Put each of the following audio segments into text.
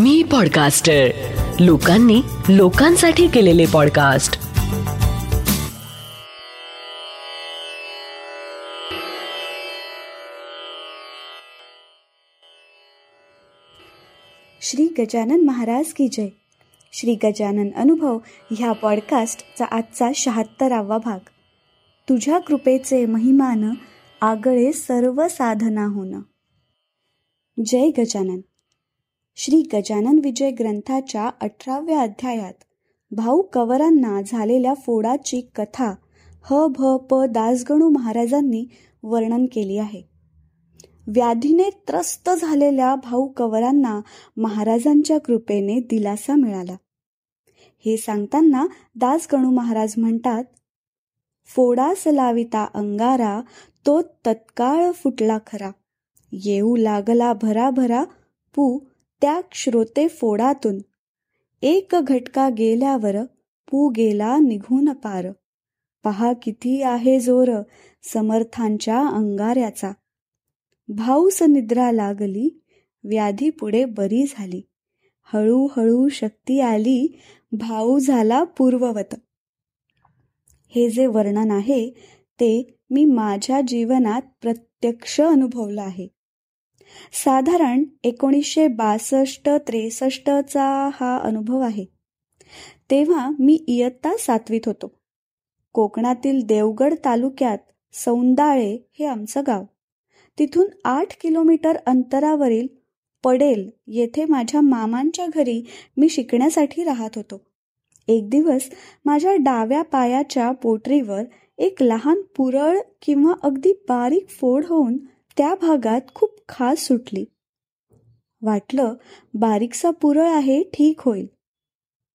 मी podcaster लोकांनी लोकांसाठी केलेले पॉडकास्ट श्री गजानन महाराज की जय. श्री गजानन अनुभव ह्या पॉडकास्टचा आजचा शहात्तरावा भाग. तुझ्या कृपेचे महिमान आगळे सर्व साधना होणं. जय गजानन. श्री गजानन विजय ग्रंथाच्या अठराव्या अध्यायात भाऊ कवरांना झालेल्या फोडाची कथा ह भ प दासगणू महाराजांनी वर्णन केली आहे. व्याधीने त्रस्त झालेल्या भाऊ कवरांना महाराजांच्या कृपेने दिलासा मिळाला. हे सांगताना दासगणू महाराज म्हणतात फोडास लाविता अंगारा तो तत्काळ फुटला खरा. येऊ लागला भराभरा पू त्या श्रोते फोडातून एक घटका गेल्यावर पू गेला निघून पार. पहा किती आहे जोर समर्थांच्या अंगाऱ्याचा. भाऊस निद्रा लागली व्याधी पुढे बरी झाली. हळूहळू शक्ती आली भाऊ झाला पूर्ववत. हे जे वर्णन आहे ते मी माझ्या जीवनात प्रत्यक्ष अनुभवलं आहे. साधारण एकोणीसशे बासष्ट त्रेसष्टचा हा अनुभव आहे. तेव्हा मी इयत्ता सातवीत होतो. कोकणातील देवगड तालुक्यात सौंदाळे हे आमचं गाव. तिथून आठ किलोमीटर अंतरावरील पडेल येथे माझ्या मामांच्या घरी मी शिकण्यासाठी राहत होतो. एक दिवस माझ्या डाव्या पायाच्या पोटरीवर एक लहान पुरळ किंवा अगदी बारीक फोड होऊन त्या भागात खूप खास सुटली. वाटलं बारीकसा पुरळ आहे ठीक होईल.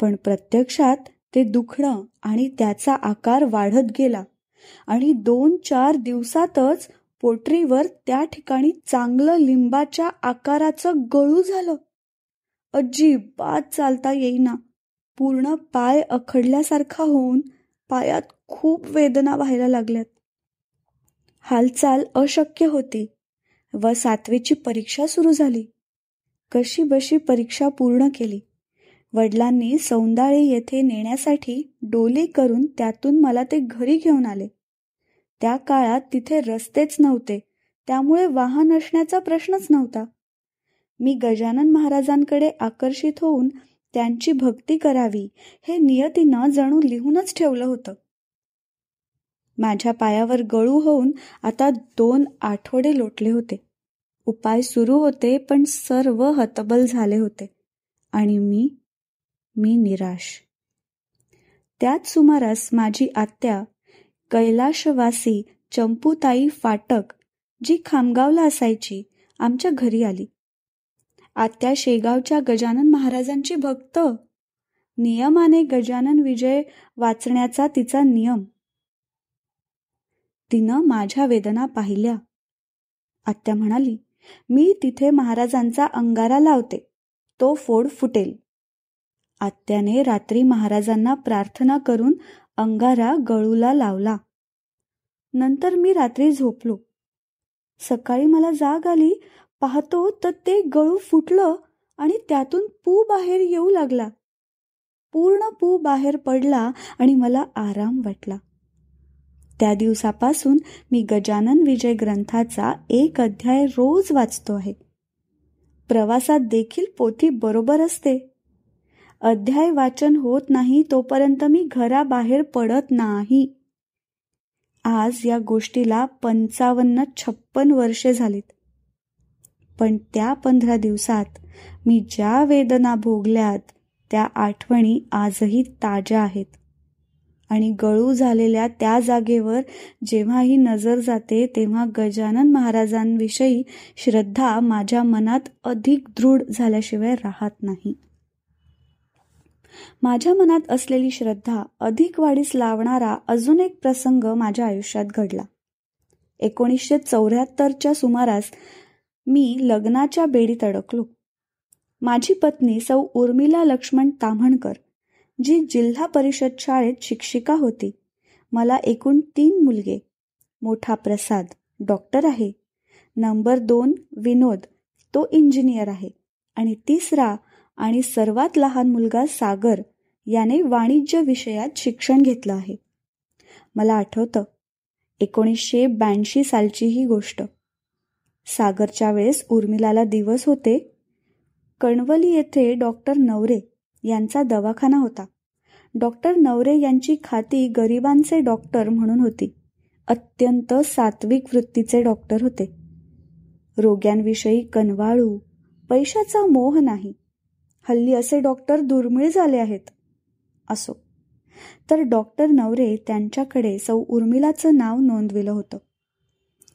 पण प्रत्यक्षात ते दुखणं आणि त्याचा आकार वाढत गेला आणि दोन चार दिवसातच पोटरीवर त्या ठिकाणी चांगलं लिंबाच्या आकाराचं गळू झालं. अजिबात चालता येईना. पूर्ण पाय अखडल्यासारखा होऊन पायात खूप वेदना व्हायला लागल्यात. हालचाल अशक्य होती व सातवीची परीक्षा सुरू झाली. कशी बशी परीक्षा पूर्ण केली. वडिलांनी सौंदाळे येथे नेण्यासाठी डोली करून त्यातून मला ते घरी घेऊन आले. त्या काळात तिथे रस्तेच नव्हते त्यामुळे वाहन असण्याचा प्रश्नच नव्हता. मी गजानन महाराजांकडे आकर्षित होऊन त्यांची भक्ती करावी हे नियतीनं जणू लिहूनच ठेवलं होतं. माझ्या पायावर गळू होऊन आता दोन आठवडे लोटले होते. उपाय सुरू होते पण सर्व हतबल झाले होते. आणि मी मी निराश. त्याच सुमारास माझी आत्या कैलाशवासी चंपूताई फाटक जी खामगावला असायची आमच्या घरी आली. आत्या शेगावच्या गजानन महाराजांची भक्त. नियमाने गजानन विजय वाचण्याचा तिचा नियम. तिनं माझ्या वेदना पाहिल्या. आत्या म्हणाली मी तिथे महाराजांचा अंगारा लावते. तो फोड फुटेल. आत्याने रात्री महाराजांना प्रार्थना करून अंगारा गळूला लावला. नंतर मी रात्री झोपलो. सकाळी मला जाग आली पाहतो तर ते गळू फुटलं आणि त्यातून पू बाहेर येऊ लागला. पूर्ण पू बाहेर पडला आणि मला आराम वाटला. त्या दिवसापासून मी गजानन विजय ग्रंथाचा एक अध्याय रोज वाचतो आहे. प्रवासात देखील पोथी बरोबर असते. अध्याय वाचन होत नाही तोपर्यंत मी घराबाहेर पडत नाही. आज या गोष्टीला पंचावन्न छप्पन वर्षे झालीत. पण त्या पंधरा दिवसात मी ज्या वेदना भोगल्यात त्या आठवणी आजही ताज्या आहेत. आणि गळू झालेल्या त्या जागेवर जेव्हा ही नजर जाते तेव्हा गजानन महाराजांविषयी श्रद्धा माझ्या मनात अधिक दृढ झाल्याशिवाय राहत नाही. माझ्या मनात असलेली श्रद्धा अधिक वाढीस लावणारा अजून एक प्रसंग माझ्या आयुष्यात घडला. एकोणीसशे चौऱ्याहत्तरच्या सुमारास मी लग्नाच्या बेडीत अडकलो. माझी पत्नी सौ उर्मिला लक्ष्मण ताम्हणकर जी जिल्हा परिषद शाळेत शिक्षिका होती. मला एकूण तीन मुलगे. मोठा प्रसाद डॉक्टर आहे. नंबर दोन विनोद. तो इंजिनियर आहे. आणि तिसरा आणि सर्वात लहान मुलगा सागर याने वाणिज्य विषयात शिक्षण घेतलं आहे. मला आठवतं एकोणीसशे ब्याऐंशी सालची ही गोष्ट. सागरच्या वेळेस उर्मिलाला दिवस होते. कणवली येथे डॉक्टर नवरे यांचा दवाखाना होता. डॉक्टर नवरे यांची खाती गरिबांचे डॉक्टर म्हणून होती. अत्यंत सात्विक वृत्तीचे डॉक्टर होते. रोग्यांविषयी कनवाळू पैशाचा मोह नाही. हल्ली असे डॉक्टर दुर्मिळ झाले आहेत. असो. तर डॉक्टर नवरे त्यांच्याकडे सौ उर्मिलाचं नाव नोंदविलं होतं.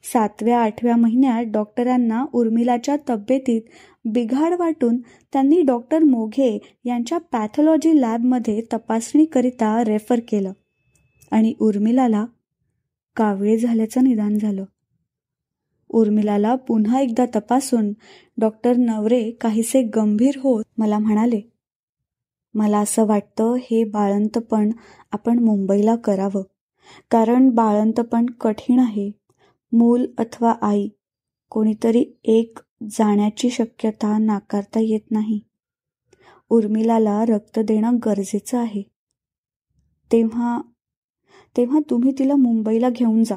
सातव्या आठव्या महिन्यात डॉक्टरांना उर्मिलाच्या तब्येतीत बिघाड वाटून त्यांनी डॉक्टर मोघे यांच्या पॅथॉलॉजी लॅबमध्ये तपासणीकरिता रेफर केलं. आणि उर्मिलाला कावळे झाल्याचं निदान झालं. उर्मिलाला पुन्हा एकदा तपासून डॉक्टर नवरे काहीसे गंभीर होत मला म्हणाले मला असं वाटतं हे बाळंतपण आपण मुंबईला करावं. कारण बाळंतपण कठीण आहे. मूल अथवा आई. कोणीतरी एक जाण्याची शक्यता नाकारता येत नाही. उर्मिलाला रक्त देणं गरजेचं आहे. तेव्हा तेव्हा तुम्ही तिला मुंबईला घेऊन जा.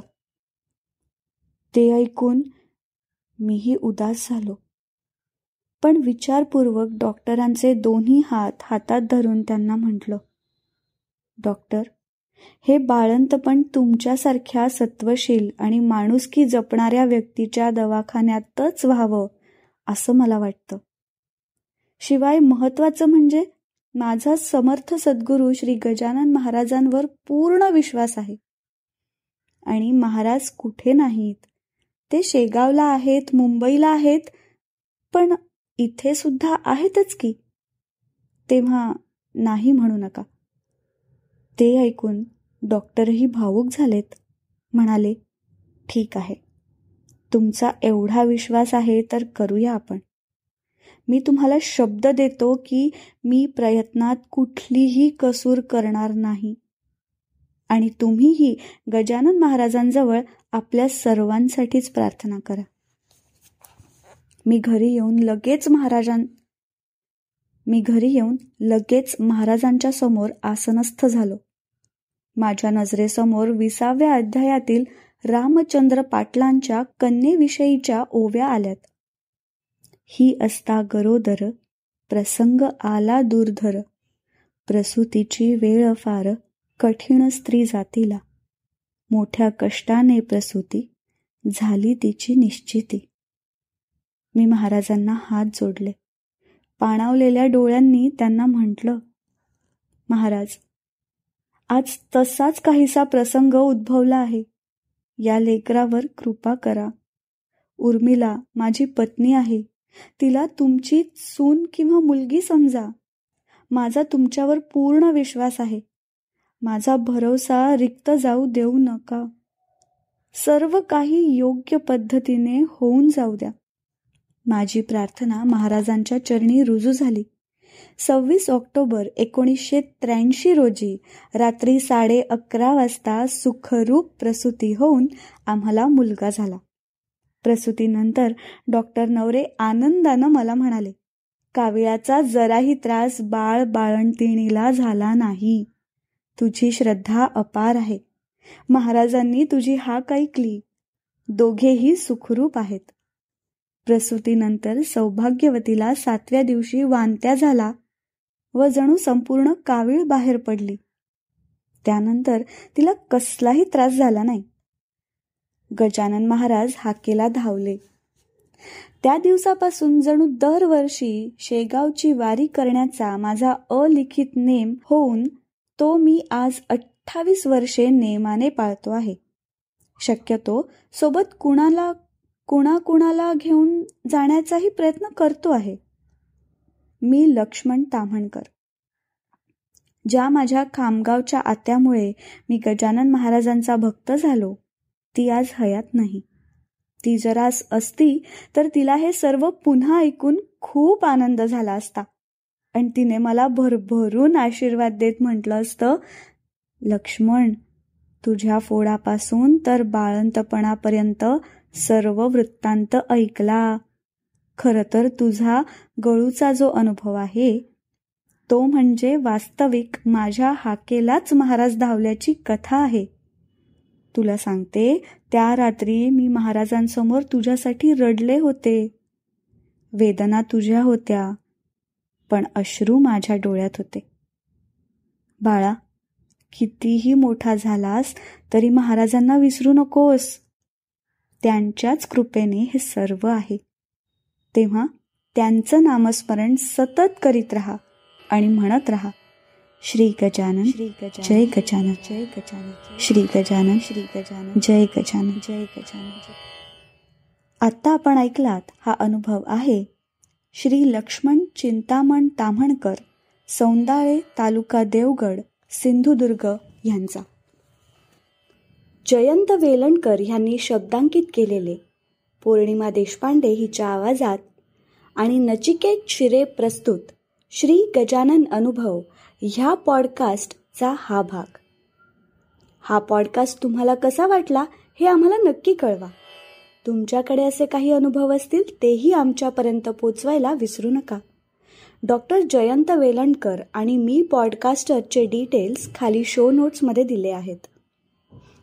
ते ऐकून मीही उदास झालो. पण विचारपूर्वक डॉक्टरांचे दोन्ही हात हातात धरून त्यांना म्हटलं डॉक्टर हे बाळंतपण तुमच्यासारख्या सत्वशील आणि माणुसकी जपणाऱ्या व्यक्तीच्या दवाखान्यातच व्हावं असं मला वाटतं. शिवाय महत्वाचं म्हणजे माझा समर्थ सद्गुरू श्री गजानन महाराजांवर पूर्ण विश्वास आहे. आणि महाराज कुठे नाहीत? ते शेगावला आहेत मुंबईला आहेत पण इथे सुद्धा आहेतच की. तेव्हा नाही म्हणू नका. ते ऐकून डॉक्टरही भावूक झालेत. म्हणाले ठीक आहे. तुमचा एवढा विश्वास आहे तर करूया आपण. मी तुम्हाला शब्द देतो की मी प्रयत्नात कुठलीही कसूर करणार नाही. आणि तुम्हीही गजानन महाराजांजवळ आपल्या सर्वांसाठीच प्रार्थना करा. मी घरी येऊन लगेच महाराजां मी घरी येऊन लगेच महाराजांच्या समोर आसनस्थ झालो. माझ्या नजरेसमोर विसाव्या अध्यायातील रामचंद्र पाटलांच्या कन्येविषयीच्या ओव्या आल्यात. ही असता गरोदर प्रसंग आला दुर्धर प्रसूतीची वेळ फार कठीण स्त्री जातीला. मोठ्या कष्टाने प्रसूती झाली तिची निश्चिती. मी महाराजांना हात जोडले. पाणावलेल्या डोळ्यांनी त्यांना म्हटलं महाराज आज तसाच काहीसा प्रसंग उद्भवला आहे. या लेकरावर कृपा करा. उर्मिला माझी पत्नी आहे. तिला तुमची सून किंवा मुलगी समजा. माझा तुमच्यावर पूर्ण विश्वास आहे. माझा भरोसा रिक्त जाऊ देऊ नका. सर्व काही योग्य पद्धतीने होऊन जाऊ द्या. माझी प्रार्थना महाराजांच्या चरणी रुजू झाली. सव्वीस ऑक्टोबर एकोणीसशे त्र्याऐंशी रोजी रात्री साडे अकरा वाजता सुखरूप प्रसूती होऊन आम्हाला मुलगा झाला. प्रसूतीनंतर डॉक्टर नवरे आनंदानं मला म्हणाले काविळाचा जराही त्रास बाळ बाळंतिणीला झाला नाही. तुझी श्रद्धा अपार आहे. महाराजांनी तुझी हाक ऐकली. दोघेही सुखरूप आहेत. प्रसूतीनंतर सौभाग्यवतीला सातव्या दिवशी वांत्या झाला व जणू संपूर्ण कावीळ बाहेर पडली. त्यानंतर तिला कसलाही त्रास झाला नाही. गजानन महाराज हाकेला धावले. त्या दिवसापासून जणू दरवर्षी शेगावची वारी करण्याचा माझा अलिखित नेम होऊन तो मी आज अठ्ठावीस वर्षे नेमाने पाळतो आहे. शक्यतो सोबत कुणाला कुणाकुणाला घेऊन जाण्याचाही प्रयत्न करतो आहे. मी लक्ष्मण ताम्हणकर. ज्या माझ्या खामगावच्या आत्यामुळे मी गजानन महाराजांचा भक्त झालो ती आज हयात नाही. ती जरास असती तर तिला हे सर्व पुन्हा ऐकून खूप आनंद झाला असता. आणि तिने मला भरभरून आशीर्वाद देत म्हटलं असतं लक्ष्मण तुझ्या फोडापासून तर बाळंतपणापर्यंत सर्व वृत्तांत ऐकला. खरं तर तुझा गळूचा जो अनुभव आहे तो म्हणजे वास्तविक माझ्या हाकेलाच महाराज धावल्याची कथा आहे. तुला सांगते त्या रात्री मी महाराजांसमोर तुझ्यासाठी रडले होते. वेदना तुझ्या होत्या पण अश्रू माझ्या डोळ्यात होते. बाळा कितीही मोठा झालास तरी महाराजांना विसरू नकोस. त्यांच्याच कृपेने हे सर्व आहे. तेव्हा त्यांचं नामस्मरण सतत करीत राहा आणि म्हणत राहा श्री गजानन श्री गजानन जय गजानन जय गजानन श्री गजानन श्री गजानन जय गजानन. जय गजानन आत्ता आपण ऐकलात हा अनुभव आहे श्री लक्ष्मण चिंतामण ताम्हणकर सौंदाळे तालुका देवगड सिंधुदुर्ग यांचा. जयंत वेलणकर यांनी शब्दांकित केलेले. पौर्णिमा देशपांडे हिच्या आवाजात आणि नचिकेत शिरे प्रस्तुत श्री गजानन अनुभव ह्या पॉडकास्टचा हा भाग. हा पॉडकास्ट तुम्हाला कसा वाटला हे आम्हाला नक्की कळवा. तुमच्याकडे असे काही अनुभव असतील तेही आमच्यापर्यंत पोचवायला विसरू नका. डॉक्टर जयंत वेलणकर आणि मी पॉडकास्टरचे डिटेल्स खाली शो नोट्समध्ये दिले आहेत.